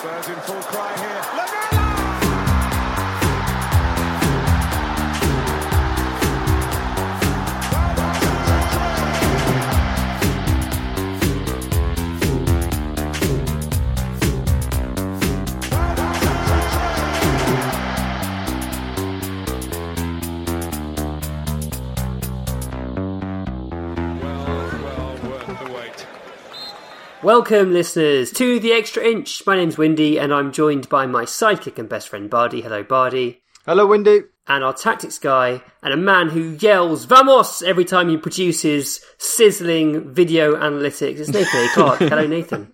Spurs in full cry here. Lamela! Welcome, listeners, to the Extra Inch. My name's Windy, and I'm joined by my sidekick and best friend Bardi. Hello, Bardi. Hello, Windy. And our tactics guy, and a man who yells "Vamos" every time he produces sizzling video analytics. It's Nathan A. Clark. Hello, Nathan.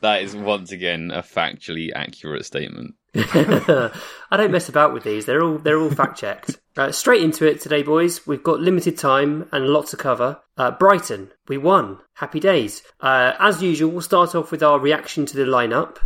that is once again a factually accurate statement. I don't mess about with these. They're all they're all fact checked. Uh, straight into it today, boys. We've got limited time and lots to cover. Uh, Brighton, we won. Happy days. Uh, as usual, we'll start off with our reaction to the lineup.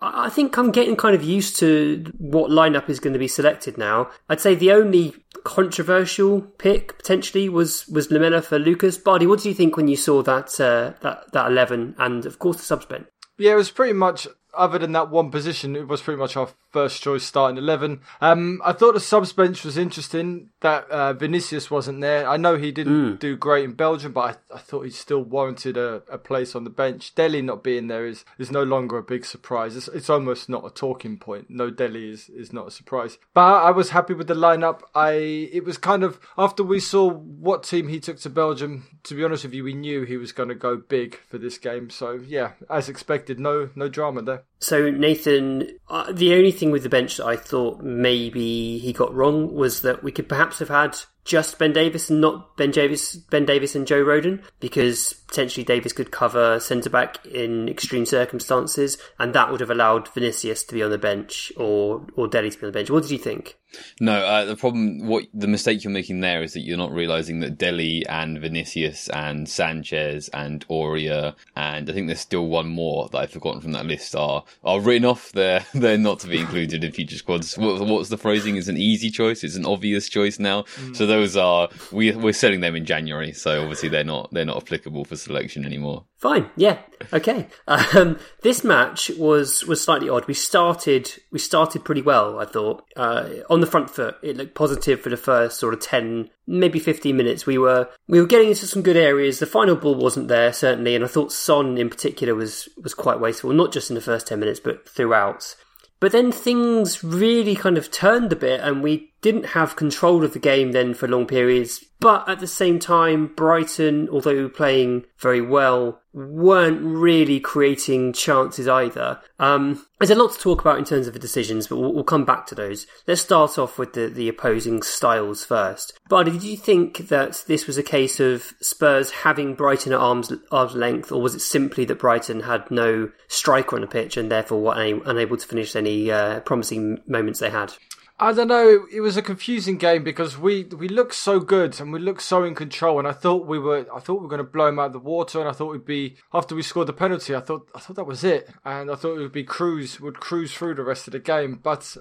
I I think I'm getting kind of used to what lineup is going to be selected now. I'd say the only controversial pick potentially was was Lamela for Lucas. Bardi, what do you think when you saw that uh, that that eleven and of course the subs bench? Yeah, it was pretty much. Other than that one position, it was pretty much our first choice starting eleven. Um, I thought the subs bench was interesting that uh, Vinicius wasn't there. I know he didn't do great in Belgium, but I, I thought he still warranted a, a place on the bench. Dele not being there is, is no longer a big surprise. It's, it's almost not a talking point. No Dele is, is not a surprise. But I was happy with the lineup. I it was kind of after we saw what team he took to Belgium. To be honest with you, we knew he was going to go big for this game. So yeah, as expected, no no drama there. So Nathan, uh, the only thing with the bench that I thought maybe he got wrong was that we could perhaps have had just Ben Davies and not Ben Davies, Ben Davies and Joe Rodon, because potentially Davies could cover centre back in extreme circumstances, and that would have allowed Vinicius to be on the bench or or Dele to be on the bench. What did you think? No, uh, the problem, what the mistake you're making there is that you're not realizing that Dele and Vinicius and Sanchez and Aurier and I think there's still one more that I've forgotten from that list are are written off. They're they're not to be included in future squads. What, what's the phrasing? It's an easy choice. It's an obvious choice now. So those are we we're selling them in January. So obviously they're not they're not applicable for selection anymore. Fine, yeah, okay. Um, this match was was slightly odd. We started we started pretty well, I thought, uh, on the front foot. It looked positive for the first sort of ten, maybe fifteen minutes. We were we were getting into some good areas. The final ball wasn't there certainly, and I thought Son in particular was was quite wasteful, not just in the first ten minutes, but throughout. But then things really kind of turned a bit, and we didn't have control of the game then for long periods. But at the same time, Brighton, although playing very well, weren't really creating chances either. Um, there's a lot to talk about in terms of the decisions, but we'll, we'll come back to those. Let's start off with the, the opposing styles first. But did you think that this was a case of Spurs having Brighton at arm's, arm's length, or was it simply that Brighton had no striker on the pitch and therefore were unable to finish any uh, promising moments they had? I don't know. It was a confusing game because we we looked so good and we looked so in control, and I thought we were I thought we were going to blow him out of the water, and I thought we'd be after we scored the penalty. I thought I thought that was it, and I thought it would be cruise would cruise through the rest of the game, but.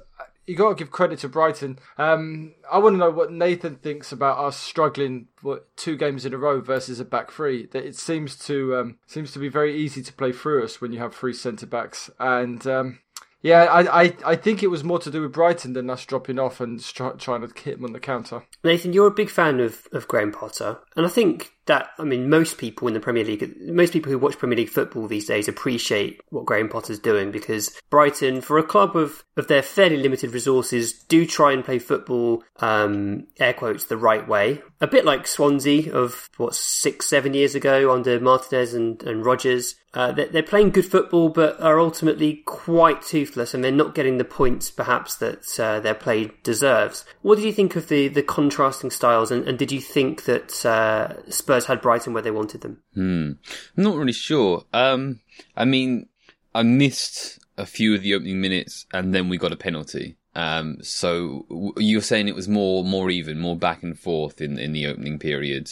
You got to give credit to Brighton. Um, I want to know what Nathan thinks about us struggling what, two games in a row versus a back three. That it seems to um, seems to be very easy to play through us when you have three centre backs, and um, yeah, I, I, I think it was more to do with Brighton than us dropping off and try, trying to hit them on the counter. Nathan, you're a big fan of, of Graham Potter, and I think that, I mean, most people in the Premier League, most people who watch Premier League football these days appreciate what Graham Potter's doing because Brighton, for a club of, of their fairly limited resources, do try and play football, um, air quotes, the right way. A bit like Swansea of, what, six, seven years ago under Martinez and, and Rodgers. Uh, they're, playing good football, but are ultimately quite toothless, and they're not getting the points perhaps that uh, their play deserves. What did you think of the, the contrasting styles, and, and did you think that uh, Spurs had Brighton where they wanted them? Hmm. I'm not really sure. Um, I mean, I missed a few of the opening minutes, and then we got a penalty. Um, so you're saying it was more more even, more back and forth in in the opening period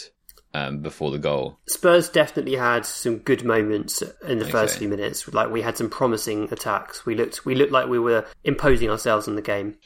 um, before the goal. Spurs definitely had some good moments in the first few minutes. Like we had some promising attacks. We looked we looked like we were imposing ourselves on the game.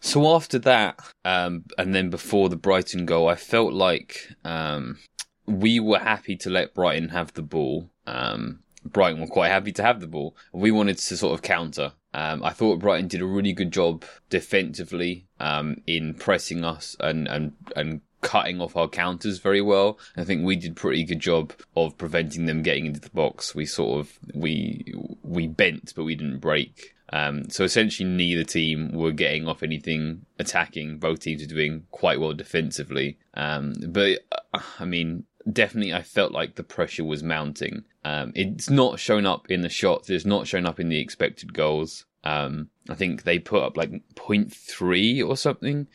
So after that, um, and then before the Brighton goal, I felt like um, we were happy to let Brighton have the ball. Um, Brighton were quite happy to have the ball. We wanted to sort of counter. Um, I thought Brighton did a really good job defensively um, in pressing us and, and, and cutting off our counters very well. I think we did pretty good job of preventing them getting into the box. We sort of we we bent, but we didn't break. Um, so essentially, neither team were getting off anything attacking. Both teams were doing quite well defensively. Um, but uh, I mean, definitely, I felt like the pressure was mounting. Um, it's not shown up in the shots. It's not shown up in the expected goals. Um, I think they put up like 0.3 or something.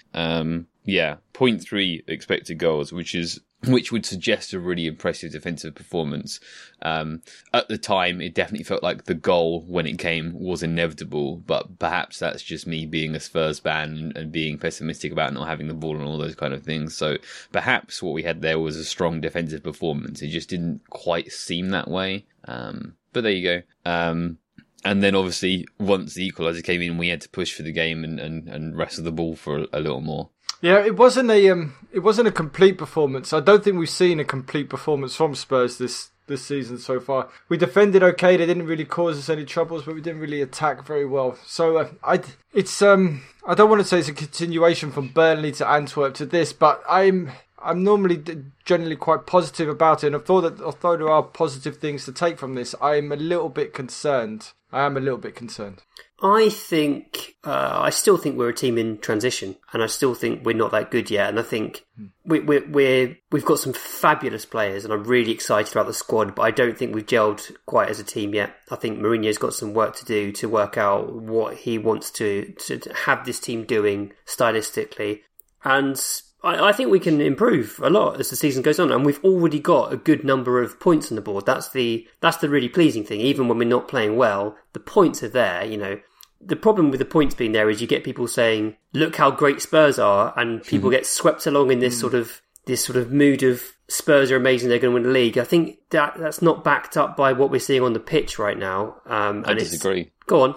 Yeah, 0.3 expected goals, which is which would suggest a really impressive defensive performance. Um, at the time, it definitely felt like the goal when it came was inevitable, but perhaps that's just me being a Spurs fan and, and being pessimistic about not having the ball and all those kind of things. So perhaps what we had there was a strong defensive performance. It just didn't quite seem that way. Um, but there you go. Um, and then obviously once the equaliser came in, we had to push for the game and, and, and wrestle the ball for a, a little more. Yeah, it wasn't a um, it wasn't a complete performance. I don't think we've seen a complete performance from Spurs this this season so far. We defended okay; they didn't really cause us any troubles, but we didn't really attack very well. So uh, I, it's um, I don't want to say it's a continuation from Burnley to Antwerp to this, but I'm I'm normally generally quite positive about it, and I thought that although there are positive things to take from this, I'm a little bit concerned. I am a little bit concerned. I think uh, I still think we're a team in transition, and I still think we're not that good yet. And I think we, we, we're we've got some fabulous players, and I'm really excited about the squad. But I don't think we've gelled quite as a team yet. I think Mourinho's got some work to do to work out what he wants to to have this team doing stylistically, and I, I think we can improve a lot as the season goes on, and we've already got a good number of points on the board. That's the that's the really pleasing thing. Even when we're not playing well, the points are there. You know, the problem with the points being there is you get people saying, "Look how great Spurs are," and people get swept along in this sort of this sort of mood of Spurs are amazing, they're going to win the league. I think that that's not backed up by what we're seeing on the pitch right now. Um, I disagree. Go on.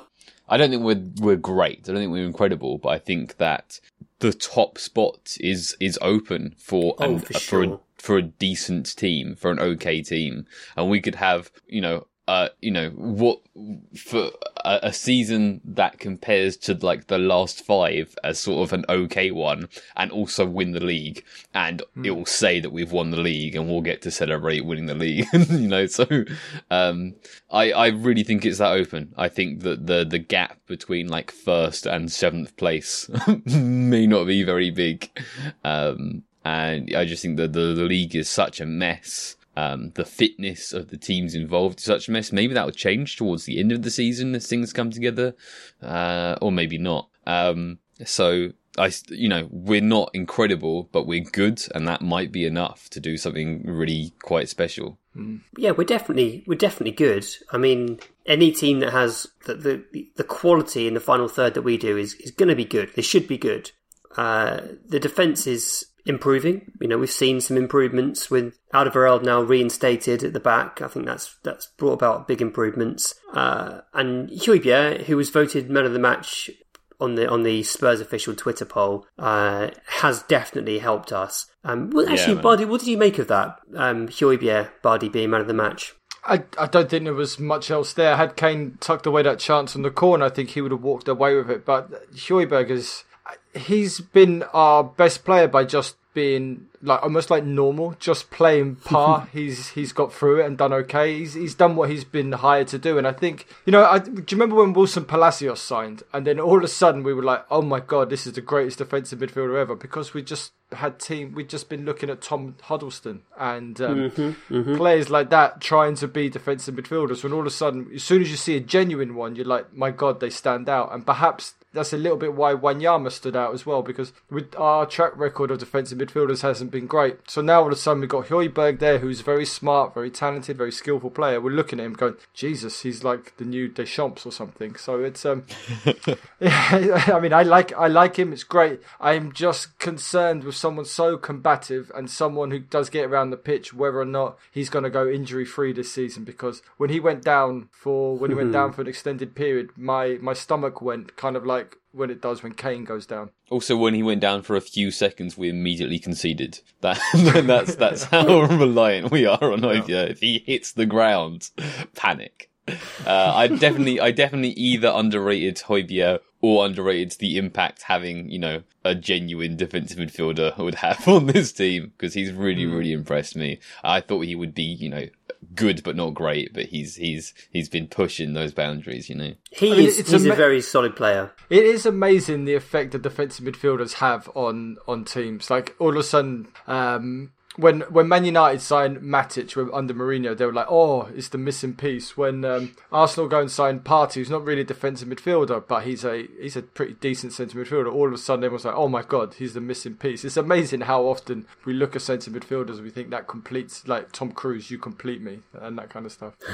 I don't think we're we're great. I don't think we're incredible, but I think that the top spot is is open for Oh, an, for for a, for a decent team, for an okay team, and we could have you know. Uh, you know what for a, a season that compares to like the last five as sort of an okay one, and also win the league, and it will say that we've won the league, and we'll get to celebrate winning the league. you know, so um, I I really think it's that open. I think that the the gap between like first and seventh place may not be very big, um, and I just think that the the league is such a mess. Um, the fitness of the teams involved such a mess. Maybe that will change towards the end of the season as things come together, uh, or maybe not. Um, so I, you know, we're not incredible, but we're good, and that might be enough to do something really quite special. Yeah, we're definitely we're definitely good. I mean, any team that has the the, the quality in the final third that we do is is going to be good. They should be good. Uh, the defense is improving. You know, we've seen some improvements with Alderweireld now reinstated at the back. I think that's that's brought about big improvements. Uh, and Højbjerg, who was voted man of the match on the on the Spurs official Twitter poll, uh, has definitely helped us. Um, well, actually, man. Bardi, what did you make of that? Um, Højbjerg, Bardi being man of the match. I, I don't think there was much else there. Had Kane tucked away that chance on the corner, I think he would have walked away with it. But Højbjerg is he's been our best player by just being like almost like normal, just playing par. he's he's got through it and done okay. He's he's done what he's been hired to do, and I think you know. I, do you remember when Wilson Palacios signed, and then all of a sudden we were like, "Oh my god, this is the greatest defensive midfielder ever," because we just had team. We'd just been looking at Tom Huddlestone and um, players like that trying to be defensive midfielders. When all of a sudden, as soon as you see a genuine one, you're like, "My god, they stand out," and perhaps that's a little bit why Wanyama stood out as well because with our track record of defensive midfielders hasn't been great. So now all of a sudden we've got Højbjerg there who's very smart, very talented, very skillful player. We're looking at him going, Jesus, he's like the new Deschamps or something. So it's um yeah, I mean I like I like him, it's great. I'm just concerned with someone so combative and someone who does get around the pitch whether or not he's gonna go injury free this season because when he went down for when he went down for an extended period, my my stomach went kind of like like when it does when Kane goes down. Also, when he went down for a few seconds, we immediately conceded. That that's that's how reliant we are on Hojbjerg. If he hits the ground, panic. Uh, I definitely, I definitely either underrated Hojbjerg or underrated the impact having, you know, a genuine defensive midfielder would have on this team because he's really, Hmm. really impressed me. I thought he would be, you know, good but not great, but he's he's he's been pushing those boundaries, you know. He I mean, is it's he's a, very solid player. It is amazing the effect that defensive midfielders have on on teams. Like all of a sudden, um, when when Man United signed Matic under Mourinho, they were like, "Oh, it's the missing piece." When um, Arsenal go and sign Partey, who's not really a defensive midfielder, but he's a he's a pretty decent centre midfielder. All of a sudden, everyone's like, "Oh my god, he's the missing piece." It's amazing how often we look at centre midfielders and we think that completes, like Tom Cruise, you complete me, and that kind of stuff.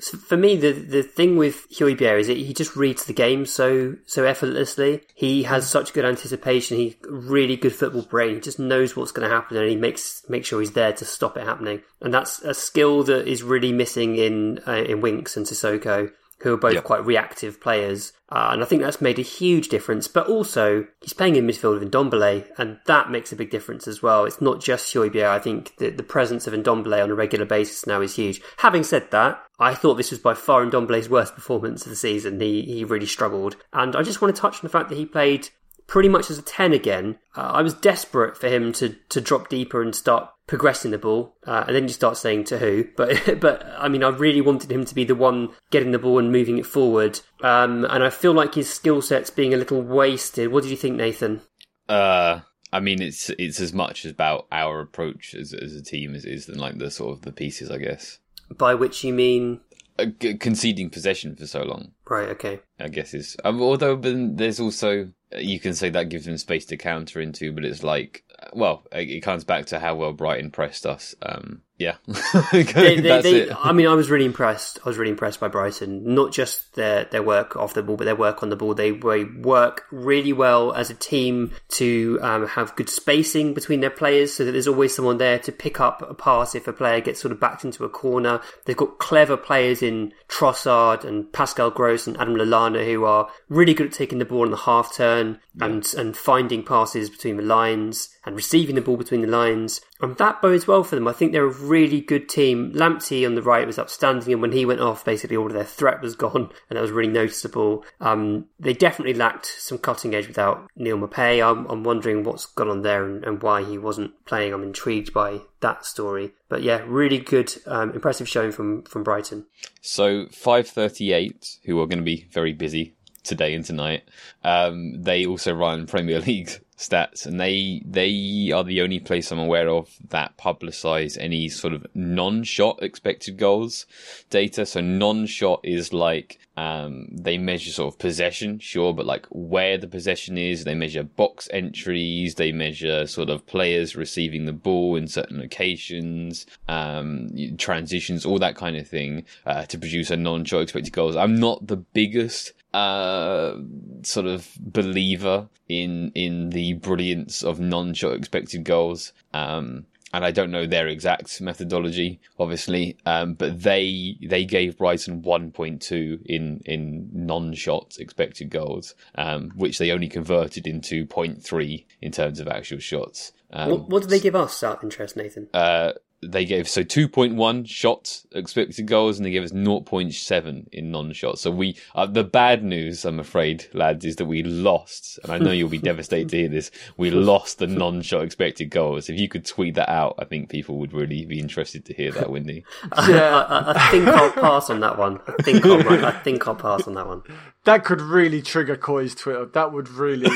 So for me, the the thing with Huey is that he just reads the game so so effortlessly. He has such good anticipation. He really good football brain. He just knows what's going to happen, and he makes makes sure he's there to stop it happening. And that's a skill that is really missing in uh, in Winks and Sissoko, who are both Yeah. quite reactive players. Uh, and I think that's made a huge difference. But also, he's playing in midfield with Ndombele, and that makes a big difference as well. It's not just Højbjerg. I think that the presence of Ndombele on a regular basis now is huge. Having said that, I thought this was by far Ndombele's worst performance of the season. He he really struggled, and I just want to touch on the fact that he played pretty much as a 10 again. Uh, I was desperate for him to, to drop deeper and start progressing the ball, uh, and then you start saying to who. But, but I mean, I really wanted him to be the one getting the ball and moving it forward. Um, and I feel like his skill set's being a little wasted. What did you think, Nathan? Uh, I mean, it's it's as much about our approach as as a team as it is than like the sort of the pieces, I guess. By which you mean, Uh, conceding possession for so long, right, okay. I guess is. Um, although, but there's also you can say that gives them space to counter into, but it's like, well, it it comes back to how well Brighton pressed us. Um, yeah, They, they, they. I mean, I was really impressed. I was really impressed by Brighton. Not just their their work off the ball, but their work on the ball. They, they work really well as a team to um, have good spacing between their players, so that there's always someone there to pick up a pass if a player gets sort of backed into a corner. They've got clever players in Trossard and Pascal Gross and Adam Lallana who are really good at taking the ball in the half turn and and finding passes between the lines and receiving the ball between the lines. And that bodes well for them. I think they're a really good team. Lamptey on the right was outstanding, and when he went off, basically all of their threat was gone, and that was really noticeable. Um, they definitely lacked some cutting edge without Neal Maupay. I'm, I'm wondering what's gone on there and, and why he wasn't playing. I'm intrigued by that story. But yeah, really good, um, impressive showing from, from Brighton. So 538, who are going to be very busy today and tonight, um, they also run Premier League stats, and they they are the only place I'm aware of that publicise any sort of non-shot expected goals data. So non-shot is like um, they measure sort of possession, sure, but like where the possession is. They measure box entries. They measure sort of players receiving the ball in certain locations, um, transitions, all that kind of thing, uh, to produce a non-shot expected goals. I'm not the biggest uh sort of believer in in the brilliance of non-shot expected goals um and I don't know their exact methodology, obviously, um, but they they gave Brighton 1.2 in in non-shot expected goals, um, which they only converted into 0.3 in terms of actual shots. Um, what, what did they give us out of interest, Nathan? uh, they gave so 2.1 shots expected goals and they gave us 0.7 in non-shots so we uh, the bad news i'm afraid lads is that we lost and i know you'll be devastated to hear this we lost the non-shot expected goals if you could tweet that out i think people would really be interested to hear that Windy Yeah. I, I, I think I'll pass on that one. I think I'll, I think I'll pass on that one. That could really trigger COYS Twitter. That would really,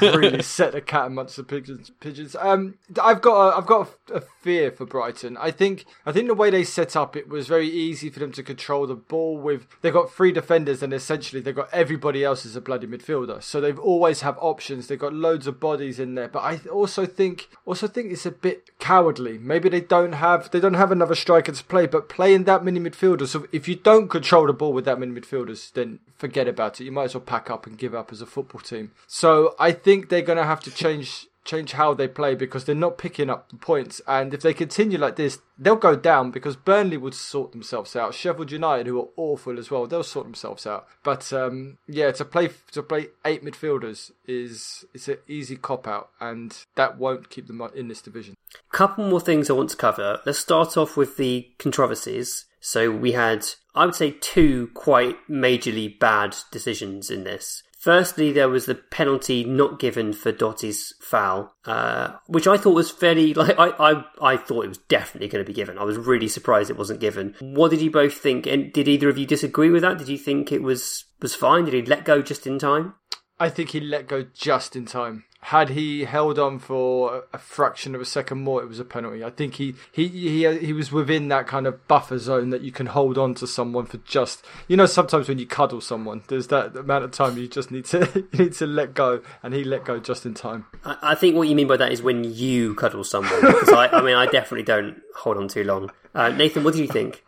really set the cat amongst the pigeons. Pigeons. Um, I've got, a, I've got a, a fear for Brighton. I think, I think the way they set up, it was very easy for them to control the ball. With they've got three defenders, and essentially they've got everybody else as a bloody midfielder. So they've always have options. They've got loads of bodies in there. But I also think, also think it's a bit cowardly. Maybe they don't have, they don't have another striker to play. But playing that many midfielders, so if you don't control the ball with that many midfielders, then forget about it. You might as well pack up and give up as a football team. So I think they're going to have to change change how they play because they're not picking up the points. And if they continue like this, they'll go down because Burnley would sort themselves out. Sheffield United, who are awful as well, they'll sort themselves out. But um, yeah, to play to play eight midfielders is it's an easy cop out, and that won't keep them in this division. Couple more things I want to cover. Let's start off with the controversies. So we had, I would say, two quite majorly bad decisions in this. Firstly, there was the penalty not given for Doherty's foul, uh, which I thought was fairly like I, I I thought it was definitely going to be given. I was really surprised it wasn't given. What did you both think? And did either of you disagree with that? Did you think it was was fine? Did he let go just in time? I think he let go just in time had he held on for a fraction of a second more, it was a penalty. I think he he he he was within that kind of buffer zone that you can hold on to someone for just you know sometimes when you cuddle someone, there's that amount of time you just need to you need to let go, and he let go just in time. I, I think what you mean by that is when you cuddle someone. Because I, I mean, I definitely don't hold on too long. Uh, Nathan, what do you think?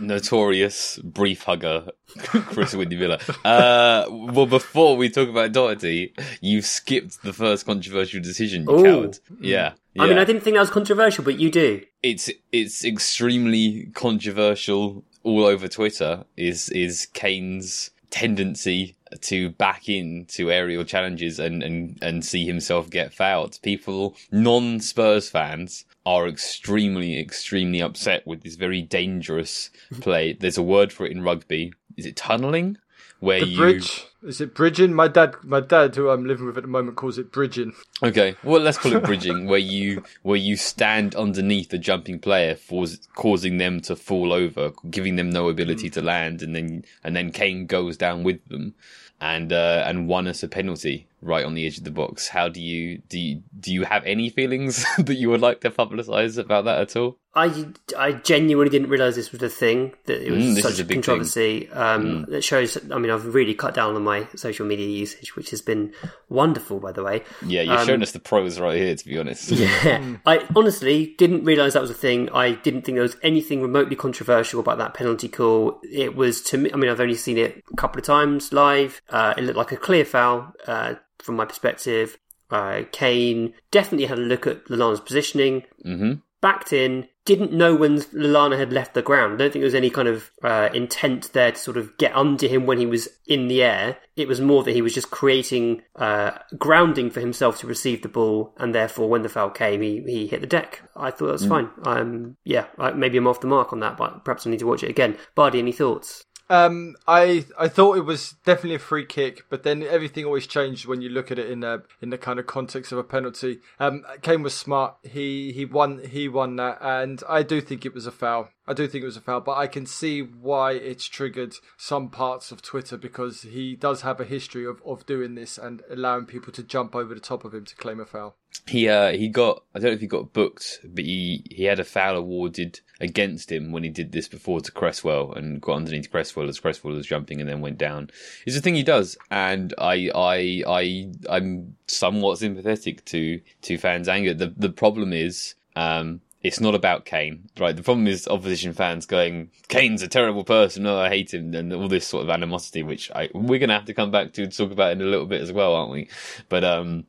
Notorious brief hugger, Chris Windy Miller. Uh, well, before we talk about Doherty, you've skipped the first controversial decision, you Ooh. coward. Yeah, yeah. I mean, I didn't think that was controversial, but you do. It's it's extremely controversial all over Twitter. Is is Kane's tendency to back into aerial challenges and, and, and see himself get fouled. People, non Spurs fans, are extremely, extremely upset with this very dangerous play. There's a word for it in rugby. Is it tunneling? Where the you bridge is it bridging? My dad, my dad, who I'm living with at the moment, calls it bridging. Okay, well let's call it bridging, where you where you stand underneath a jumping player, for, causing them to fall over, giving them no ability mm. to land, and then and then Kane goes down with them and uh, and won us a penalty right on the edge of the box. How do you do? You, do you have any feelings that you would like to publicise about that at all? I, I genuinely didn't realise this was a thing that it was mm, such a, a controversy. Um, mm. That shows. I mean, I've really cut down on my social media usage, which has been wonderful, by the way. Yeah, you're um, showing us the pros right here, to be honest. Yeah, I honestly didn't realise that was a thing. I didn't think there was anything remotely controversial about that penalty call. It was to me. I mean, I've only seen it a couple of times live. Uh, it looked like a clear foul. Uh, from my perspective. Uh, Kane definitely had a look at Lallana's positioning, mm-hmm. backed in, didn't know when Lallana had left the ground. I don't think there was any kind of uh, intent there to sort of get under him when he was in the air. It was more that he was just creating uh, grounding for himself to receive the ball, and therefore when the foul came, he, he hit the deck. I thought that was mm. fine. Um, yeah, maybe I'm off the mark on that, but perhaps I need to watch it again. Bardi, any thoughts? Um, I I thought it was definitely a free kick, but then everything always changed when you look at it in the in the kind of context of a penalty. Um, Kane was smart. He he won he won that, and I do think it was a foul. I do think it was a foul, but I can see why it's triggered some parts of Twitter because he does have a history of, of doing this and allowing people to jump over the top of him to claim a foul. He uh, he got I don't know if he got booked, but he, he had a foul awarded against him when he did this before to Cresswell and got underneath Cresswell as Cresswell was jumping and then went down. It's a thing he does, and I I I I'm somewhat sympathetic to to fans' anger. The the problem is um, it's not about Kane, right? The problem is opposition fans going, Kane's a terrible person. I hate him, and all this sort of animosity, which I, we're going to have to come back to talk about in a little bit as well, aren't we? But um,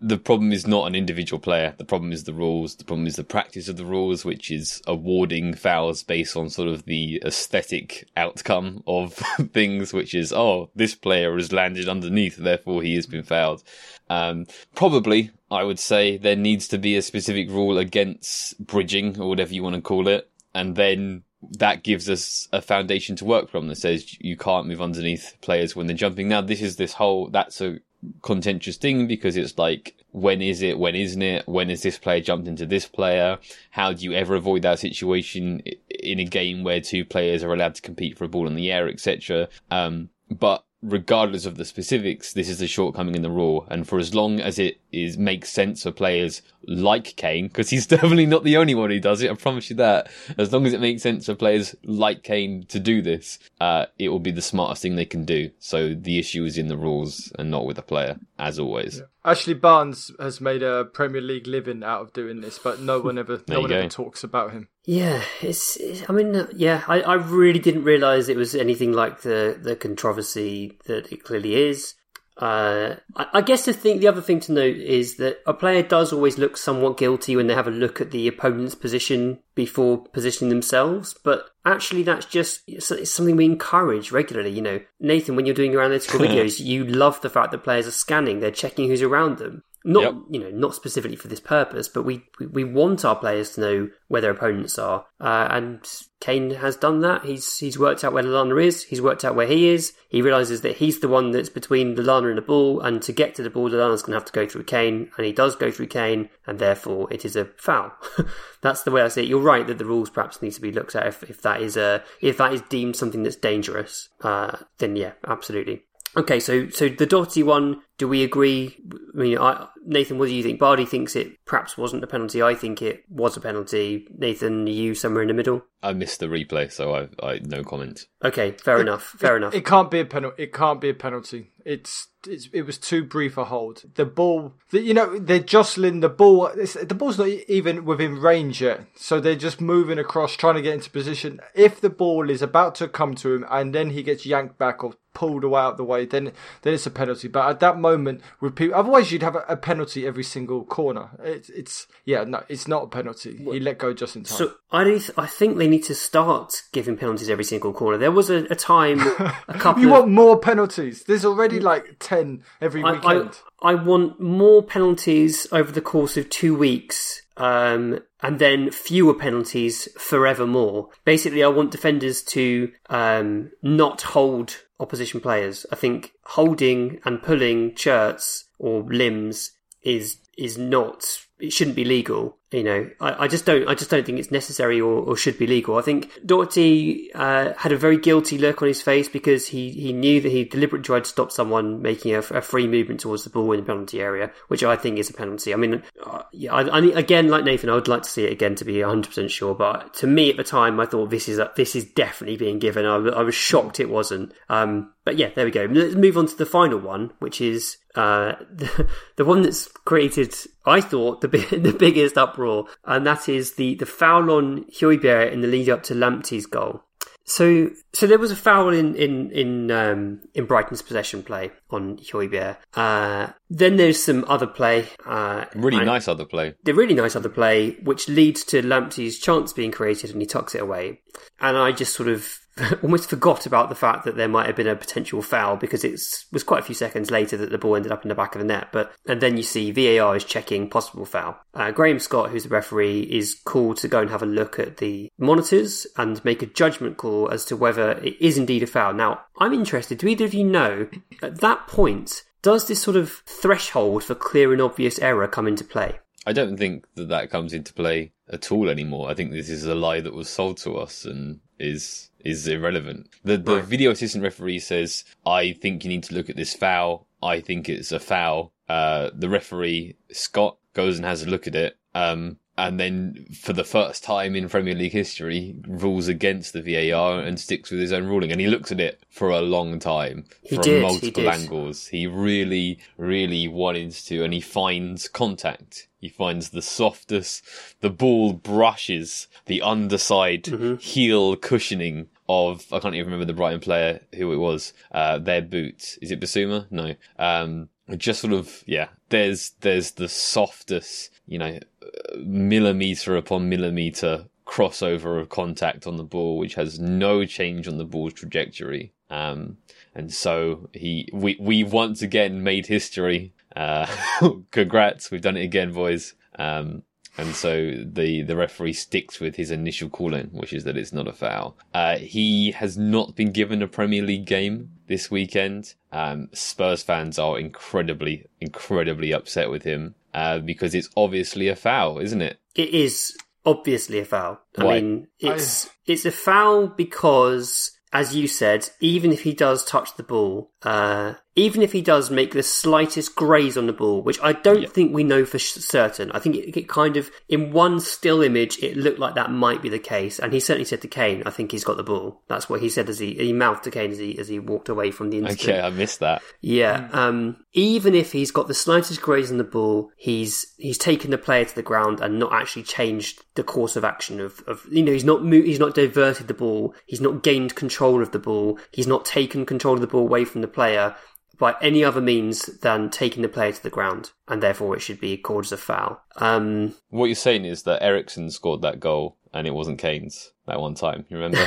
the problem is not an individual player. The problem is the rules. The problem is the practice of the rules, which is awarding fouls based on sort of the aesthetic outcome of things, which is, oh, this player has landed underneath, therefore he has been fouled. Um, probably, I would say there needs to be a specific rule against bridging or whatever you want to call it. And then that gives us a foundation to work from that says you can't move underneath players when they're jumping. Now, this is this whole, that's a contentious thing because it's like, when is it? When isn't it? When is this player jumped into this player? How do you ever avoid that situation in a game where two players are allowed to compete for a ball in the air, etc.? Um, but regardless of the specifics, this is a shortcoming in the rule. And for as long as it is makes sense for players like Kane, because he's definitely not the only one who does it, I promise you that. As long as it makes sense for players like Kane to do this, uh, it will be the smartest thing they can do. So the issue is in the rules and not with the player, as always. Yeah. Ashley Barnes has made a Premier League living out of doing this, but no one ever, no one go. ever talks about him. Yeah, it's. it's I mean, yeah, I, I really didn't realise it was anything like the the controversy that it clearly is. Uh, I, I guess the thing, the other thing to note is that a player does always look somewhat guilty when they have a look at the opponent's position before positioning themselves, but actually that's just it's, it's something we encourage regularly. You know, Nathan, when you're doing your analytical videos, you love the fact that players are scanning, they're checking who's around them. Not Yep. you know, not specifically for this purpose, but we, we, we want our players to know where their opponents are. Uh, and Kane has done that. He's he's worked out where Lallana is. He's worked out where he is. He realizes that he's the one that's between Lallana and the ball, and to get to the ball, Lallana's going to have to go through Kane, and he does go through Kane, and therefore it is a foul. that's the way I see it. You're right that the rules perhaps need to be looked at if, if that is a if that is deemed something that's dangerous. Uh, then yeah, absolutely. Okay, so so the Doherty one, do we agree? I mean, I, Nathan, what do you think? Bardi thinks it perhaps wasn't a penalty. I think it was a penalty. Nathan, are you somewhere in the middle? I missed the replay, so I, I no comment. Okay, fair enough. Fair enough. It can't be a penalty. It can't be a penalty. It's, it's it was too brief a hold. The ball, the, you know, they're jostling the ball. It's, the ball's not even within range yet, so they're just moving across, trying to get into position. If the ball is about to come to him and then he gets yanked back or pulled away out the way, then then it's a penalty. But at that moment, with people, otherwise you'd have a, a penalty every single corner. It's it's yeah, no, it's not a penalty. He let go just in time. So I do th- I think they need to start giving penalties every single corner. There was a, a time, a couple you of want more penalties? There's already like ten every I, weekend. I, I want more penalties over the course of two weeks, um, and then fewer penalties forevermore. Basically, I want defenders to um, not hold opposition players. I think holding and pulling shirts or limbs is is not it shouldn't be legal. You know, I, I just don't. I just don't think it's necessary or, or should be legal. I think Doherty uh, had a very guilty look on his face because he, he knew that he deliberately tried to stop someone making a, a free movement towards the ball in the penalty area, which I think is a penalty. I mean, uh, yeah, I, I, again, like Nathan, I would like to see it again to be 100 percent sure. But to me, at the time, I thought this is a, this is definitely being given. I, I was shocked it wasn't. Um, but yeah, there we go. Let's move on to the final one, which is uh, the, the one that's created, I thought, the the biggest uproar, and that is the the foul on Højbjerg in the lead up to Lamptey's goal. So, so there was a foul in in in um, in Brighton's possession play on Højbjerg. Uh, then there's some other play. Uh, Really nice other play. the really nice other play, which leads to Lamptey's chance being created, and he tucks it away. And I just sort of almost forgot about the fact that there might have been a potential foul because it was quite a few seconds later that the ball ended up in the back of the net. But and then you see VAR is checking possible foul. Uh, Graham Scott, who's the referee, is called to go and have a look at the monitors and make a judgment call as to whether it is indeed a foul. Now, I'm interested. Do either of you know at that point? Does this sort of threshold for clear and obvious error come into play? I don't think that that comes into play at all anymore. I think this is a lie that was sold to us and is is irrelevant. The the Right. video assistant referee says, "I think you need to look at this foul. I think it's a foul." Uh, the referee Scott goes and has a look at it. Um, and then for the first time in Premier League history, rules against the VAR and sticks with his own ruling. And he looks at it for a long time He from did, multiple did. angles. He really, really wanted to, and he finds contact. He finds the softest, the ball brushes the underside Mm-hmm. heel cushioning of, I can't even remember the Brighton player who it was, uh, their boot. Is it Bissouma? No. Um, just sort of, yeah, there's, there's the softest, you know, millimeter upon millimeter crossover of contact on the ball, which has no change on the ball's trajectory. Um, and so he, we, we once again made history. Uh, congrats, we've done it again, boys. Um, and so the, the referee sticks with his initial calling, which is that it's not a foul. Uh, he has not been given a Premier League game this weekend. Um, Spurs fans are incredibly, incredibly upset with him, uh, because it's obviously a foul, isn't it? It is obviously a foul. I Why? mean, it's it's a foul because, as you said, even if he does touch the ball, uh, even if he does make the slightest graze on the ball, which I don't Yeah. think we know for sh- certain. I think it, it kind of, in one still image, it looked like that might be the case. And he certainly said to Kane, "I think he's got the ball." That's what he said as he he mouthed to Kane as he as he walked away from the incident. Okay, I missed that. Yeah. Um, even if he's got the slightest graze on the ball, he's he's taken the player to the ground and not actually changed the course of action of, of you know he's not mo- he's not diverted the ball, he's not gained control of the ball, he's not taken control of the ball away from the player. By any other means than taking the player to the ground, and therefore it should be called as a foul. Um, What you're saying is that Eriksen scored that goal and it wasn't Kane's that one time. You remember?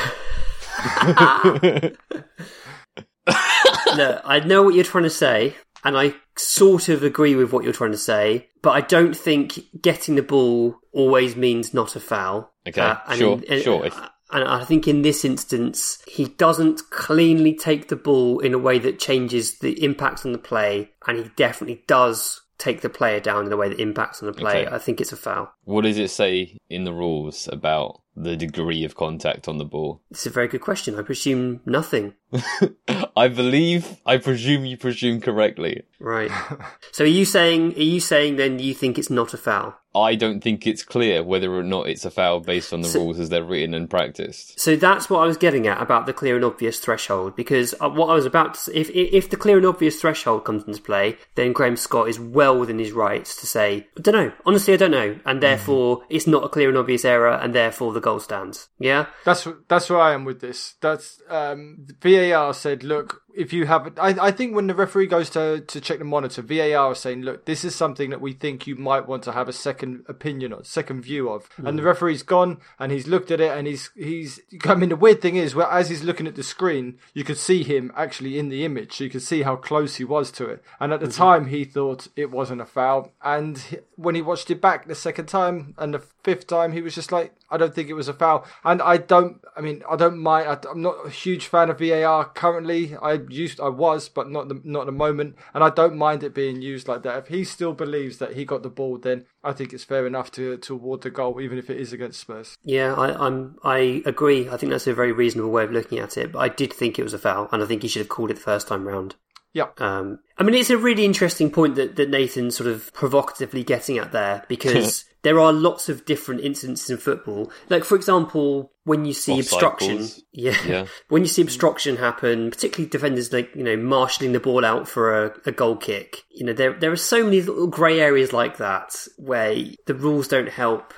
look, I know what you're trying to say, and I sort of agree with what you're trying to say, but I don't think getting the ball always means not a foul. Okay, Uh, sure, in- sure. If, And I think in this instance, he doesn't cleanly take the ball in a way that changes the impact on the play, and he definitely does take the player down in a way that impacts on the play. Okay. I think it's a foul. what does it say in the rules about the degree of contact on the ball? It's a very good question. I presume nothing. I believe, I presume you presume correctly. Right. so are you saying? Are you saying then you think it's not a foul? I don't think it's clear whether or not it's a foul based on the So- rules as they're written and practiced. So that's what I was getting at about the clear and obvious threshold. Because uh, what I was about to say, if if the clear and obvious threshold comes into play, then Graham Scott is well within his rights to say, I don't know. Honestly, I don't know, and therefore it's not a clear and obvious error, and therefore the goal stands. Yeah. That's that's where I am with this. That's um, VAR said, look, if you have, I, I think when the referee goes to to check the monitor, VAR is saying, look, this is something that we think you might want to have a second opinion on, second view of. And the mm. referee's gone and he's looked at it and he's he's. I mean, the weird thing is, where as he's looking at the screen, you could see him actually in the image, so you could see how close he was to it. And at the mm-hmm. time, he thought it wasn't a foul. And he- when he watched it back the second time and the fifth time, he was just like, I don't think it was a foul. And I don't, I mean, I don't mind. I, I'm not a huge fan of VAR currently. I used, I was, but not the, not the moment. And I don't mind it being used like that. If he still believes that he got the ball, then I think it's fair enough to to award the goal, even if it is against Spurs. Yeah, I, I'm. I agree. I think that's a very reasonable way of looking at it. But I did think it was a foul, and I think he should have called it the first time round. Yeah. Um, I mean, it's a really interesting point that, that Nathan's sort of provocatively getting at there because there are lots of different incidents in football. Like, for example, when you see Offside obstruction, yeah, Yeah. when you see obstruction happen, particularly defenders like you know marshalling the ball out for a, a goal kick. You know, there there are so many little grey areas like that where the rules don't help.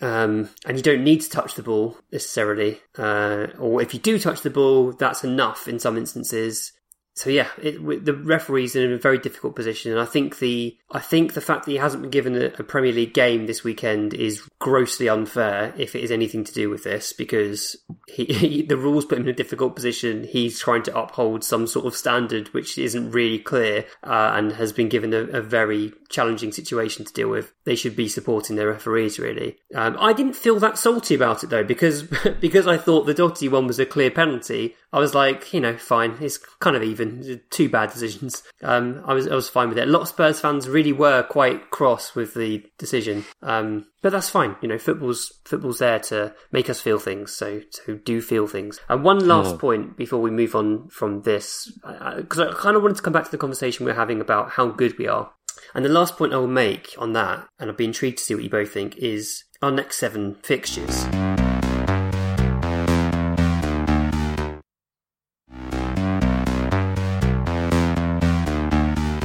Um, and you don't need to touch the ball necessarily, uh, or if you do touch the ball, that's enough in some instances so yeah, it, the referee's in a very difficult position, and I think the I think the fact that he hasn't been given a, a Premier League game this weekend is grossly unfair if it is anything to do with this, because he, he the rules put him in a difficult position. He's trying to uphold some sort of standard which isn't really clear, uh, and has been given a, a very challenging situation to deal with. They should be supporting their referees really. Um, I didn't feel that salty about it though, because because I thought the Doherty one was a clear penalty. I was like, you know, fine. It's kind of even. Two bad decisions. Um, I was I was fine with it. A lot of Spurs fans really were quite cross with the decision. Um, but that's fine. You know, football's football's there to make us feel things. So so do feel things. And one last point before we move on from this, because I, I kind of wanted to come back to the conversation we we're having about how good we are. And the last point I will make on that, and I'd be intrigued to see what you both think, is our next seven fixtures.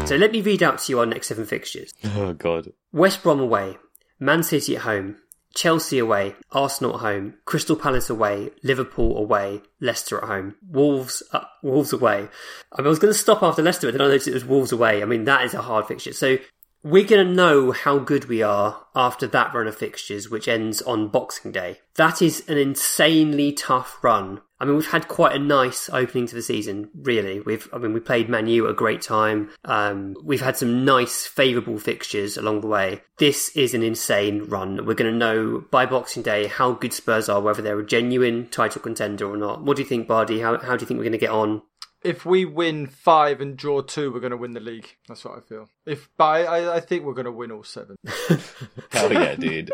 So let me read out to you our next seven fixtures. Oh god. West Brom away, Man City at home, Chelsea away, Arsenal at home, Crystal Palace away, Liverpool away, Leicester at home, Wolves uh, Wolves away. I, mean, I was going to stop after Leicester, but then I noticed it was Wolves away. I mean, that is a hard fixture. So we're going to know how good we are after that run of fixtures, which ends on Boxing Day. That is an insanely tough run. I mean, we've had quite a nice opening to the season, really. We've, I mean, we played Man U at a great time. Um, we've had some nice, favourable fixtures along the way. This is an insane run. We're going to know by Boxing Day how good Spurs are, whether they're a genuine title contender or not. What do you think, Bardi? How, how do you think we're going to get on? If we win five and draw two, we're going to win the league. That's what I feel. If, but I, I, I think we're going to win all seven. Hell yeah, dude.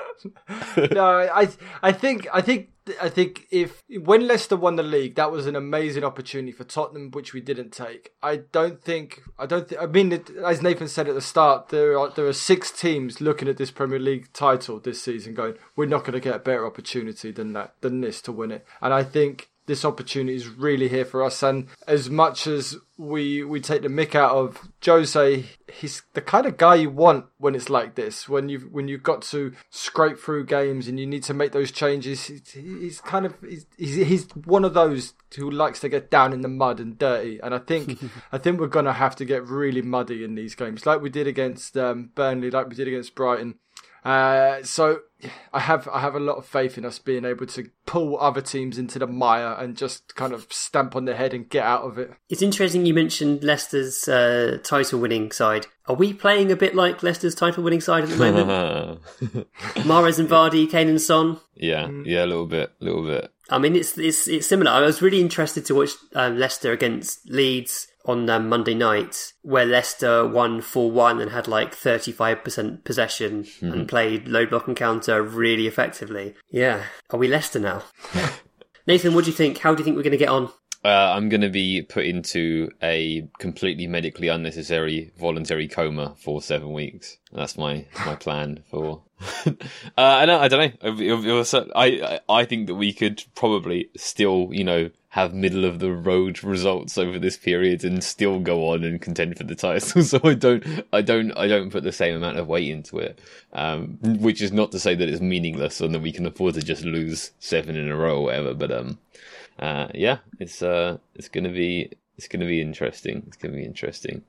no, I I think I think I think if when Leicester won the league, that was an amazing opportunity for Tottenham, which we didn't take. I don't think I don't think I mean as Nathan said at the start, there are there are six teams looking at this Premier League title this season, going, we're not going to get a better opportunity than that than this to win it. And I think this opportunity is really here for us. And as much as we we take the mick out of Jose, he's the kind of guy you want when it's like this. When you when you've got to scrape through games and you need to make those changes. He's, he's kind of he's, he's one of those who likes to get down in the mud and dirty. And I think I think we're gonna have to get really muddy in these games, like we did against um, Burnley, like we did against Brighton. Uh, so I have I have a lot of faith in us being able to pull other teams into the mire and just kind of stamp on their head and get out of it. It's interesting you mentioned Leicester's uh, title winning side. Are we playing a bit like Leicester's title winning side at the moment? Mahrez and Vardy, Kane and Son. yeah, yeah, a little bit, a little bit. I mean, it's it's it's similar. I was really interested to watch um, Leicester against Leeds on um, Monday night, where Leicester won four one and had like thirty five percent possession and played low block and counter really effectively. Yeah, are we Leicester now? Nathan, what do you think? How do you think we're going to get on? Uh, I'm going to be put into a completely medically unnecessary voluntary coma for seven weeks. That's my my plan for. uh, I don't. I don't know. I I think that we could probably still, you know, have middle of the road results over this period and still go on and contend for the title. So I don't. I don't. I don't put the same amount of weight into it. Um, which is not to say that it's meaningless and that we can afford to just lose seven in a row or whatever. But um, uh, yeah, it's uh, it's gonna be it's gonna be interesting. It's gonna be interesting.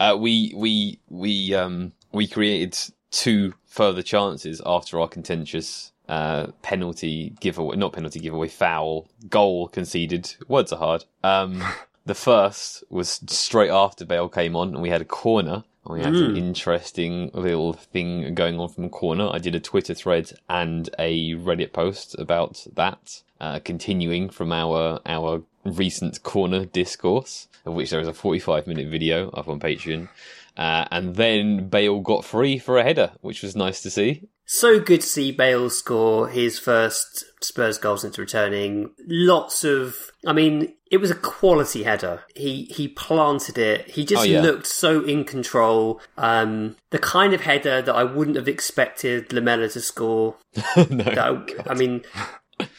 Uh, we we we um we created two further chances after our contentious uh penalty giveaway, not penalty giveaway, foul goal conceded. Words are hard. Um, the first was straight after Bale came on, and we had a corner. And we had an interesting little thing going on from corner. I did a Twitter thread and a Reddit post about that, uh, continuing from our our recent corner discourse, of which there is a 45 minute video up on Patreon. Uh, and then Bale got free for a header, which was nice to see. So good to see Bale score his first Spurs goal since returning. Lots of, I mean, it was a quality header. He he planted it. He just Oh, yeah. looked so in control. Um, the kind of header that I wouldn't have expected Lamela to score. no, I, I mean,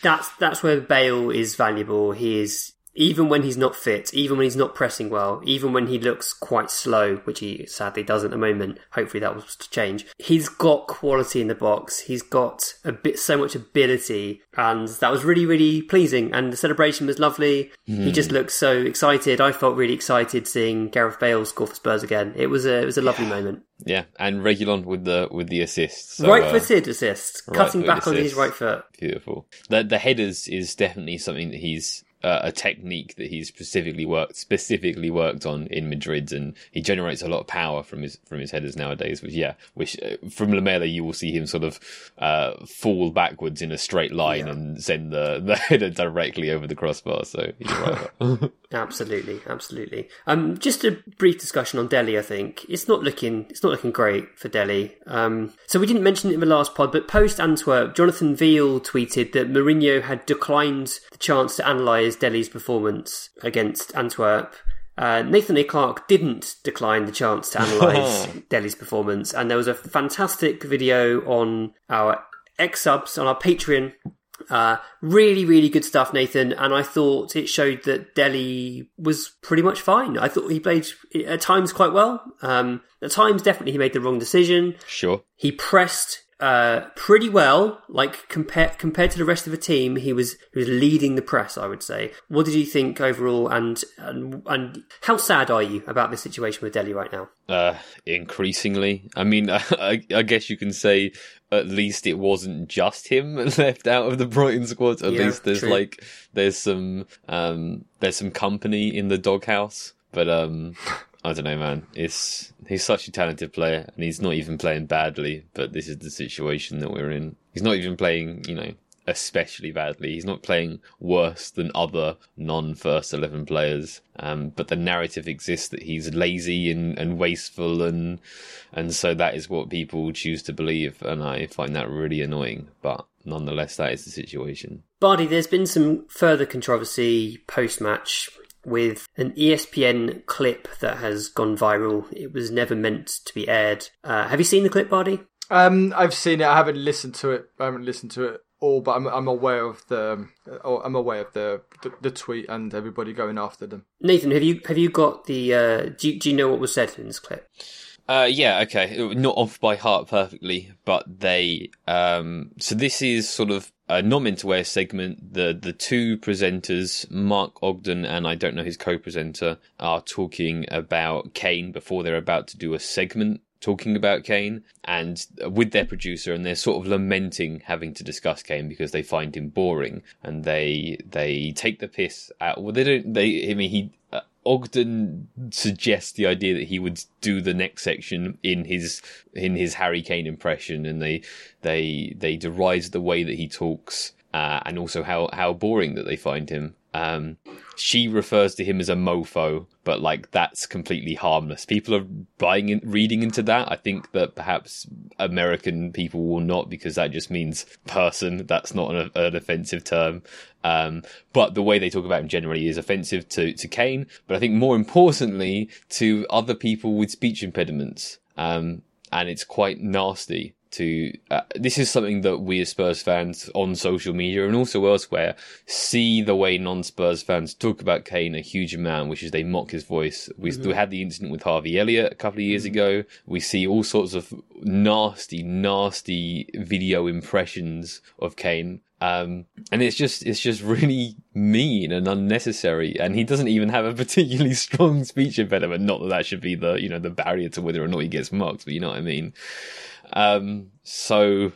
that's that's where Bale is valuable. He is even when he's not fit, even when he's not pressing well, even when he looks quite slow, which he sadly does at the moment. Hopefully that will change. He's got quality in the box. He's got a bit so much ability, and that was really really pleasing. And the celebration was lovely. He just looked so excited. I felt really excited seeing Gareth Bale score for Spurs again. It was a it was a lovely moment. yeah, and Reguilón with the with the assists. So, uh, right-footed assist, cutting right-footed back on his right foot. Beautiful. The the headers is definitely something that he's uh, a technique that he's specifically worked specifically worked on in Madrid, and he generates a lot of power from his from his headers nowadays. Which yeah, which uh, from Lamela you will see him sort of uh, fall backwards in a straight line and send the the header directly over the crossbar. So he's right. Absolutely, absolutely. Um, just a brief discussion on Dele. I think it's not looking it's not looking great for Dele. Um, so we didn't mention it in the last pod, but post Antwerp, Jonathan Veal tweeted that Mourinho had declined the chance to analyse Dele's performance against Antwerp. Uh, Nathan A. Clark didn't decline the chance to analyse Dele's performance, and there was a fantastic video on our X subs on our Patreon uh, really, really good stuff, Nathan. And I thought it showed that Dele was pretty much fine. I thought he played at times quite well. Um, at times, definitely he made the wrong decision. sure. He pressed uh, pretty well, like compared compared to the rest of the team. He was he was leading the press. I would say. What did you think overall? And and, and how sad are you about the situation with Dele right now? Uh, increasingly. I mean, I, I guess you can say at least it wasn't just him left out of the Brighton squad. At Yeah, least there's true. like there's some um there's some company in the doghouse. But um I don't know, man. It's he's such a talented player, and he's not even playing badly. But this is the situation that we're in. He's not even playing, you know, especially badly. He's not playing worse than other non-first eleven players. Um, but the narrative exists that he's lazy and, and wasteful, and and so that is what people choose to believe, and I find that really annoying. But nonetheless, that is the situation. Bardi, there's been some further controversy post match with an ESPN clip that has gone viral. It was never meant to be aired. Uh, have you seen the clip, Bardi? Um, I've seen it. I haven't listened to it. I haven't listened to it all, but I'm I'm aware of the oh, I'm aware of the, the, the tweet and everybody going after them. Nathan, have you have you got the? Uh, do you, do you know what was said in this clip? Uh, yeah, okay. Not off by heart perfectly, but they. Um, so this is sort of a wear segment. The the two presenters, Mark Ogden and I don't know his co-presenter, are talking about Kane before they're about to do a segment talking about Kane and with their producer and they're sort of lamenting having to discuss Kane because they find him boring and they they take the piss out well they don't they I mean he Ogden suggests the idea that he would do the next section in his in his Harry Kane impression and they they they deride the way that he talks uh, and also how how boring that they find him um, she refers to him as a mofo, but like that's completely harmless. People are buying in, reading into that. I think that perhaps American people will not because that just means person. That's not an, an offensive term. Um, but the way they talk about him generally is offensive to, to Kane, but I think more importantly to other people with speech impediments. Um, and it's quite nasty to uh, this is something that we as Spurs fans on social media and also elsewhere see the way non-Spurs fans talk about Kane a huge amount, which is they mock his voice. We, mm-hmm. we had the incident with Harvey Elliott a couple of years mm-hmm. ago. We see all sorts of nasty, nasty video impressions of Kane. Um, and it's just it's just really mean and unnecessary. And he doesn't even have a particularly strong speech impediment. Not that that should be the you know the barrier to whether or not he gets mocked, but you know what I mean. Um, so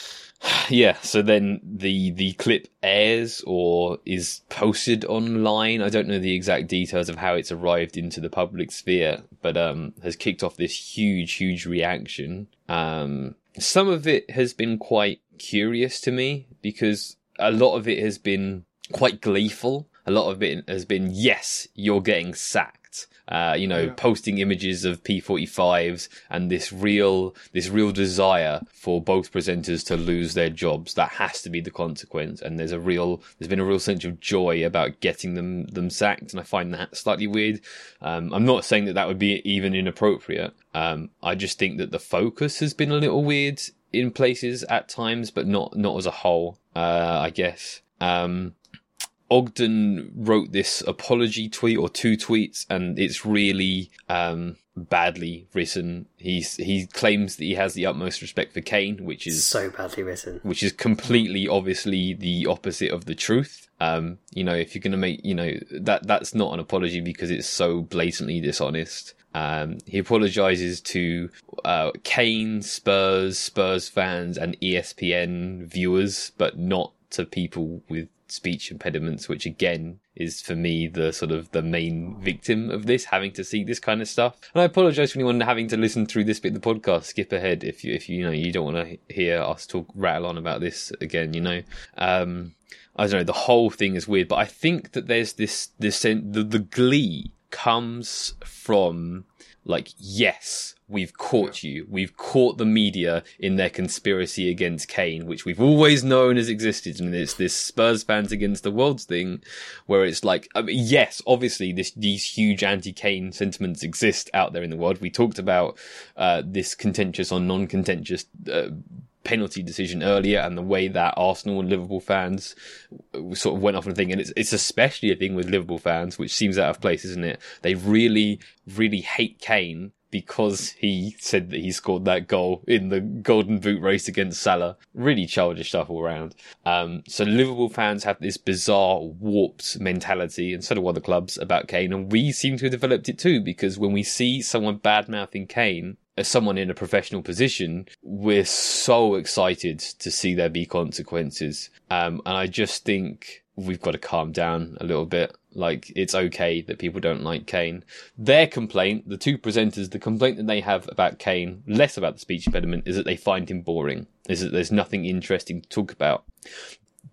yeah, so then the the clip airs or is posted online. I don't know the exact details of how it's arrived into the public sphere, but um, has kicked off this huge, huge reaction. Um, some of it has been quite curious to me because a lot of it has been quite gleeful. A lot of it has been, yes, you're getting sacked uh, you know, yeah. posting images of P45s and this real, this real desire for both presenters to lose their jobs. That has to be the consequence. And there's a real, there's been a real sense of joy about getting them, them sacked. And I find that slightly weird. Um, I'm not saying that that would be even inappropriate. Um, I just think that the focus has been a little weird in places at times, but not, not as a whole, uh, I guess. Um, Ogden wrote this apology tweet or two tweets, and it's really um, badly written. He's he claims that he has the utmost respect for Kane, which is so badly written, which is completely obviously the opposite of the truth. Um, you know, if you're going to make, you know, that that's not an apology because it's so blatantly dishonest. Um, he apologizes to uh, Kane, Spurs, Spurs fans, and ESPN viewers, but not to people with speech impediments, which again is for me the sort of the main victim of this, having to see this kind of stuff. And I apologise for anyone having to listen through this bit of the podcast. Skip ahead if you if you, you know you don't want to hear us talk rattle on about this again. You know, um, I don't know. The whole thing is weird, but I think that there's this this the the glee comes from like yes we've caught you. We've caught the media in their conspiracy against Kane, which we've always known has existed. And it's this Spurs fans against the world thing where it's like, I mean, yes, obviously this, these huge anti-Kane sentiments exist out there in the world. We talked about, uh, this contentious or non-contentious, uh, penalty decision earlier and the way that Arsenal and Liverpool fans sort of went off on a thing. And it's, it's especially a thing with Liverpool fans, which seems out of place, isn't it? They really, really hate Kane because he said that he scored that goal in the golden boot race against Salah. Really childish stuff all around. Um, so Liverpool fans have this bizarre warped mentality, and so do other clubs about Kane, and we seem to have developed it too, because when we see someone bad mouthing Kane, as someone in a professional position, we're so excited to see there be consequences. Um, and I just think we've got to calm down a little bit. Like, it's okay that people don't like Kane. Their complaint, the two presenters, the complaint that they have about Kane, less about the speech impediment, is that they find him boring, is that there's nothing interesting to talk about.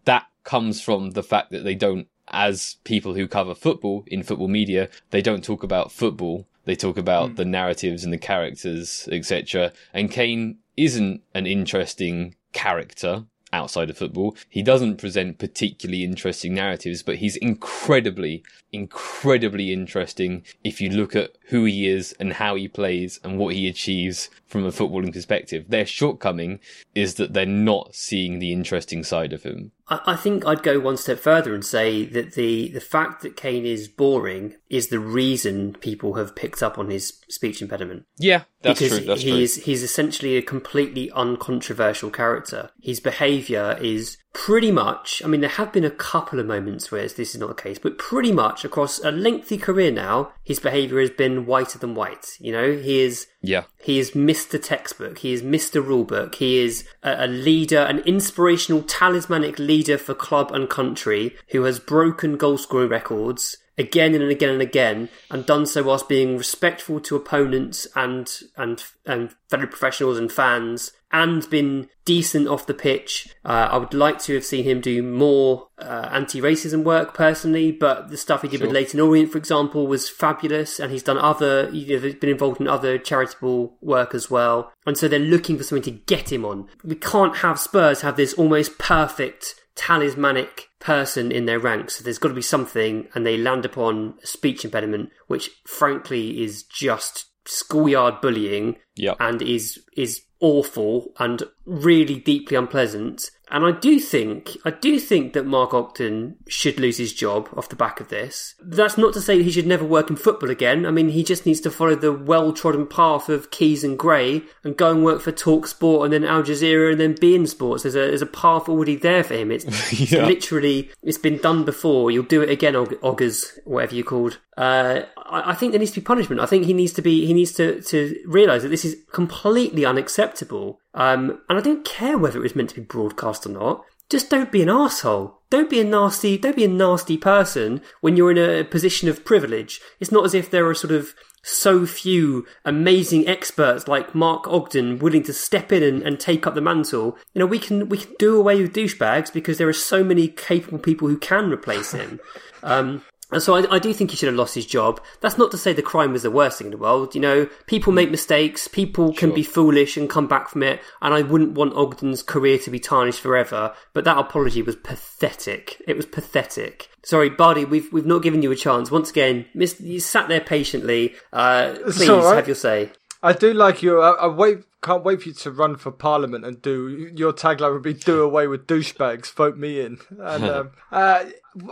That comes from the fact that they don't, as people who cover football in football media, they don't talk about football. They talk about mm. the narratives and the characters, etc. And Kane isn't an interesting character outside of football. He doesn't present particularly interesting narratives, but he's incredibly, incredibly interesting if you look at who he is and how he plays and what he achieves from a footballing perspective. Their shortcoming is that they're not seeing the interesting side of him. I, I think I'd go one step further and say that the, the fact that Kane is boring is the reason people have picked up on his speech impediment. Yeah, that's because true. That's he's true. he's essentially a completely uncontroversial character. His behaviour is pretty much. I mean, there have been a couple of moments where this is not the case, but pretty much across a lengthy career now, his behaviour has been whiter than white. You know, he is Yeah. he is Mr. Textbook. He is Mr. Rulebook. He is a, a leader, an inspirational, talismanic leader for club and country who has broken goal scoring records again and again and again, and done so whilst being respectful to opponents and and and fellow professionals and fans, and been decent off the pitch. Uh, I would like to have seen him do more uh, anti-racism work personally, but the stuff he did with Sure. Leyton Orient, for example, was fabulous, and he's done other, you know, been involved in other charitable work as well. And so they're looking for something to get him on. We can't have Spurs have this almost perfect talismanic person in their ranks. There's got to be something, and they land upon a speech impediment, which frankly is just schoolyard bullying Yeah. and is is awful and really deeply unpleasant. And I do think, I do think that Mark Ogden should lose his job off the back of this. That's not to say he should never work in football again. I mean, he just needs to follow the well-trodden path of Keys and Gray and go and work for Talk Sport and then Al Jazeera and then beIN Sports. There's a, there's a path already there for him. It's, it's literally, it's been done before. You'll do it again, Og- Oggers, whatever you're called. Uh, I, I think there needs to be punishment. I think he needs to be, he needs to, to realise that this is completely unacceptable. Um, and I don't care whether it was meant to be broadcast or not. Just don't be an asshole. Don't be a nasty, don't be a nasty person when you're in a position of privilege. It's not as if there are sort of so few amazing experts like Mark Ogden willing to step in and, and take up the mantle. You know, we can we can do away with douchebags because there are so many capable people who can replace him. Um, and so I, I do think he should have lost his job. That's not to say the crime was the worst thing in the world. You know, people make mistakes, people can Sure. be foolish and come back from it, and I wouldn't want Ogden's career to be tarnished forever. But that apology was pathetic. It was pathetic. Sorry, Bardi, we've we've not given you a chance. Once again, miss, you sat there patiently. Uh, please right. have your say. I do like you. I, I wait. Can't wait for you to run for parliament and do your tagline would be "Do away with douchebags, vote me in." And um, uh,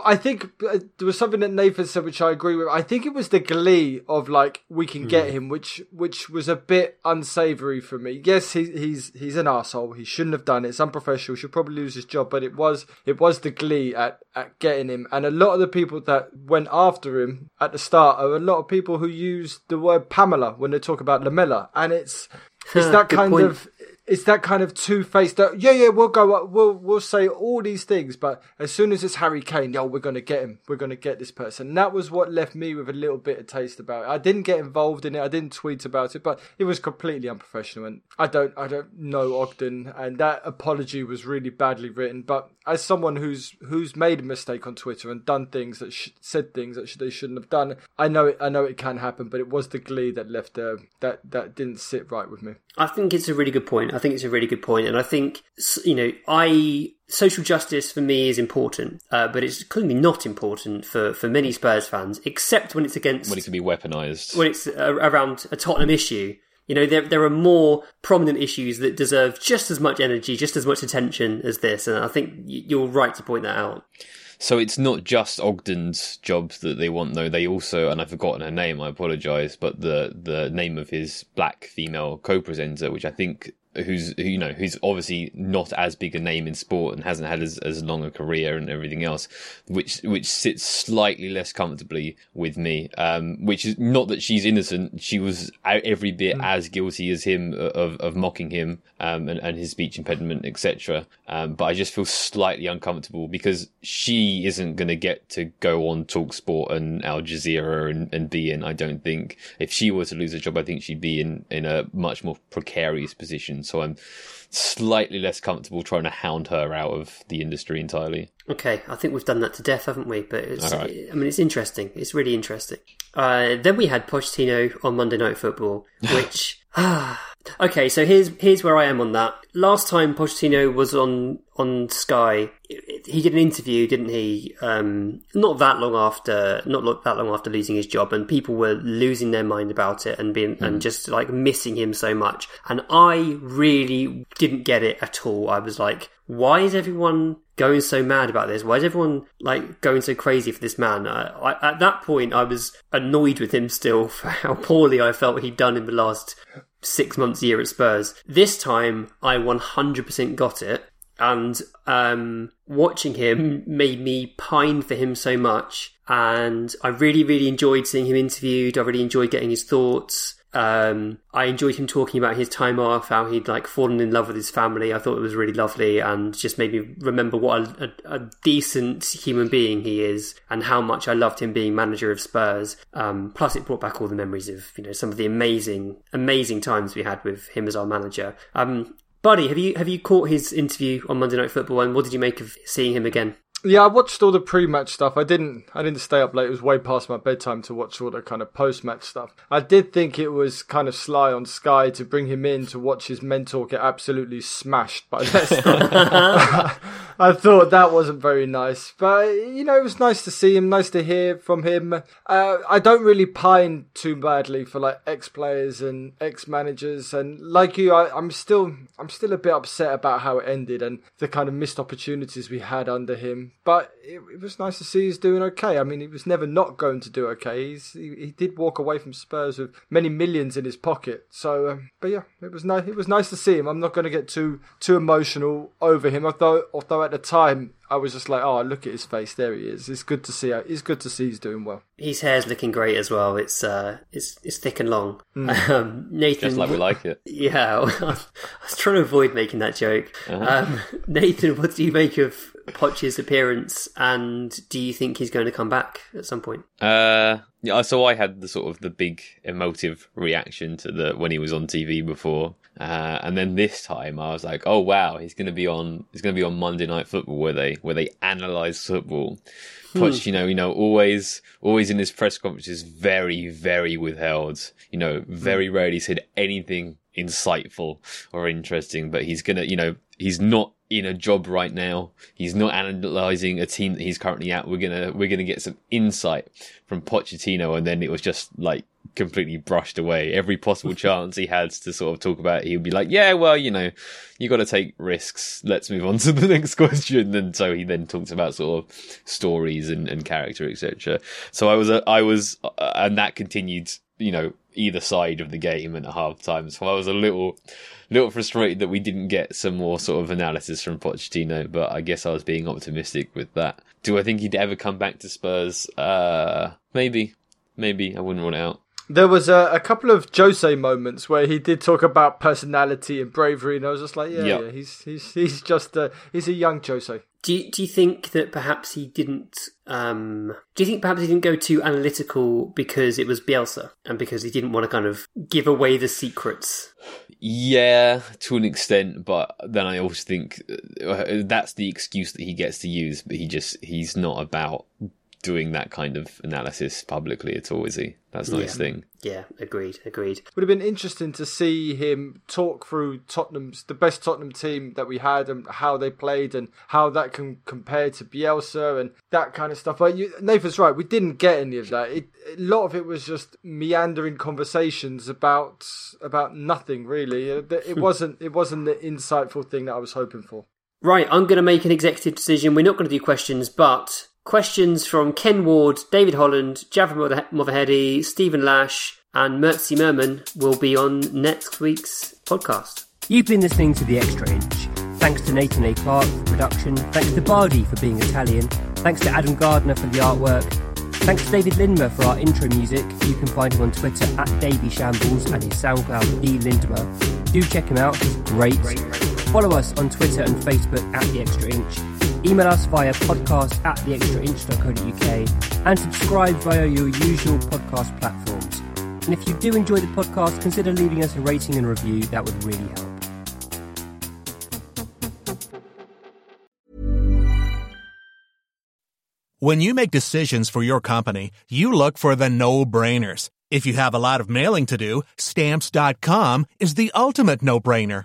I think uh, there was something that Nathan said, which I agree with. I think it was the glee of like we can get him, which which was a bit unsavory for me. Yes, he, he's he's an asshole. He shouldn't have done it. It's unprofessional. Should probably lose his job. But it was it was the glee at at getting him, and a lot of the people that went after him at the start are a lot of people who use the word Pamela when they talk about Lamela, and it's it's that kind point. of it's that kind of two faced. That yeah, yeah, we'll go. up, We'll we'll say all these things, but as soon as it's Harry Kane, yo, we're gonna get him. We're gonna get this person. And that was what left me with a little bit of taste about it. I didn't get involved in it. I didn't tweet about it, but it was completely unprofessional. And I don't I don't know Ogden, and that apology was really badly written. But as someone who's who's made a mistake on Twitter and done things that sh- said things that sh- they shouldn't have done, I know it. I know it can happen, but it was the glee that left uh, that that didn't sit right with me. I think it's a really good point. I think it's a really good point, and I think you know, I social justice for me is important, uh, but it's clearly not important for for many Spurs fans, except when it's against When it can be weaponized. when it's uh, around a Tottenham issue. You know, there there are more prominent issues that deserve just as much energy, just as much attention as this, and I think you're right to point that out. So it's not just Ogden's jobs that they want, though. They also, and I've forgotten her name, I apologise, but the the name of his black female co-presenter, which I think who's who, you know who's obviously not as big a name in sport and hasn't had as, as long a career and everything else, which which sits slightly less comfortably with me. Um, which is not that she's innocent; she was every bit as guilty as him of of mocking him um, and, and his speech impediment, etc. Um, but I just feel slightly uncomfortable because she isn't going to get to go on Talk Sport and Al Jazeera and, and be in. I don't think if she were to lose a job, I think she'd be in in a much more precarious position. So I'm slightly less comfortable trying to hound her out of the industry entirely. Okay, I think we've done that to death, haven't we? But it's, right. I mean, it's interesting. It's really interesting. Uh, then we had Pochettino on Monday Night Football, which Okay, so here's here's where I am on that. Last time Pochettino was on on Sky, he did an interview, didn't he? Um, not that long after, not that long after losing his job, and people were losing their mind about it and being mm. and just like missing him so much. And I really didn't get it at all. I was like, why is everyone going so mad about this? Why is everyone like going so crazy for this man? Uh, I, at that point, I was annoyed with him still for how poorly I felt he'd done in the last six months, a year at Spurs. This time, I 100% got it. And um, watching him made me pine for him so much. And I really, really enjoyed seeing him interviewed. I really enjoyed getting his thoughts. Um, I enjoyed him talking about his time off, how he'd like fallen in love with his family. I thought it was really lovely and just made me remember what a, a, a decent human being he is and how much I loved him being manager of Spurs. Um, plus, it brought back all the memories of you know some of the amazing, amazing times we had with him as our manager. Um, Bardi, have you have you caught his interview on Monday Night Football and what did you make of seeing him again? Yeah, I watched all the pre-match stuff. I didn't. I didn't stay up late. It was way past my bedtime to watch all the kind of post-match stuff. I did think it was kind of sly on Sky to bring him in to watch his mentor get absolutely smashed by Leicester. I thought that wasn't very nice, but you know, it was nice to see him. Nice to hear from him. Uh, I don't really pine too badly for like ex-players and ex-managers, and like you, I, I'm still, I'm still a bit upset about how it ended and the kind of missed opportunities we had under him but it, it, was nice to see he's doing okay. I mean, he was never not going to do okay. He's, he, he did walk away from Spurs with many millions in his pocket. So, um, but yeah, it was nice. It was nice to see him. I'm not going to get too too emotional over him, although although at the time I was just like, oh, look at his face. There he is. It's good to see. It's good to see he's doing well. His hair's looking great as well. It's uh, it's it's thick and long. Mm. Um, Nathan, just like we like it. Yeah, I was trying to avoid making that joke. Uh-huh. Um, Nathan, what do you make of Poch's appearance, and do you think he's going to come back at some point? Uh, yeah. So I had the sort of the big emotive reaction to the when he was on TV before. Uh, and then this time I was like, oh wow, he's going to be on. He's going to be on Monday Night Football where they where they analyze football. Hmm. you know, you know, always, always in his press conferences, very, very withheld. You know, very hmm. rarely said anything insightful or interesting. But he's gonna, you know, he's not in a job right now. He's not analyzing a team that he's currently at. We're gonna we're gonna get some insight from Pochettino, and then it was just like completely brushed away. Every possible chance he had to sort of talk about it, he would be like, yeah, well, you know, you got to take risks. Let's move on to the next question. And so he then talks about sort of stories and, and character, etc. So I was, uh, I was, uh, and that continued, you know, either side of the game and at half time. So I was a little, little frustrated that we didn't get some more sort of analysis from Pochettino, but I guess I was being optimistic with that. Do I think he'd ever come back to Spurs? Uh, maybe, maybe I wouldn't run out. There was a, a, couple of Jose moments where he did talk about personality and bravery, and I was just like, yeah, yep. yeah, he's he's he's just a, he's a young Jose. Do you, do you think that perhaps he didn't? Um, do you think perhaps he didn't go too analytical because it was Bielsa and because he didn't want to kind of give away the secrets? Yeah, to an extent, but then I also think uh, that's the excuse that he gets to use. But he just he's not about doing that kind of analysis publicly at all, is he? That's a nice yeah. thing. Yeah, agreed, agreed. Would have been interesting to see him talk through Tottenham's the best Tottenham team that we had and how they played and how that can compare to Bielsa and that kind of stuff. But you, Nathan's right, we didn't get any of that. It, a lot of it was just meandering conversations about about nothing really. Uh, it wasn't it wasn't the insightful thing that I was hoping for. Right, I'm going to make an executive decision. We're not going to do questions, but Questions from Ken Ward, David Holland, Javra Movaheadi, Stephen Lash, and Mertzi Merman will be on next week's podcast. You've been listening to The Extra Inch. Thanks to Nathan A. Clark for production. Thanks to Bardi for being Italian. Thanks to Adam Gardner for the artwork. Thanks to David Lindmer for our intro music. You can find him on Twitter at Davy Shambles and his SoundCloud D Lindmer. Do check him out, he's great. Follow us on Twitter and Facebook at The Extra Inch Email us via podcast at theextrainch.co.uk and subscribe via your usual podcast platforms. And if you do enjoy the podcast, consider leaving us a rating and review. That would really help. When you make decisions for your company, you look for the no-brainers. If you have a lot of mailing to do, stamps.com is the ultimate no-brainer.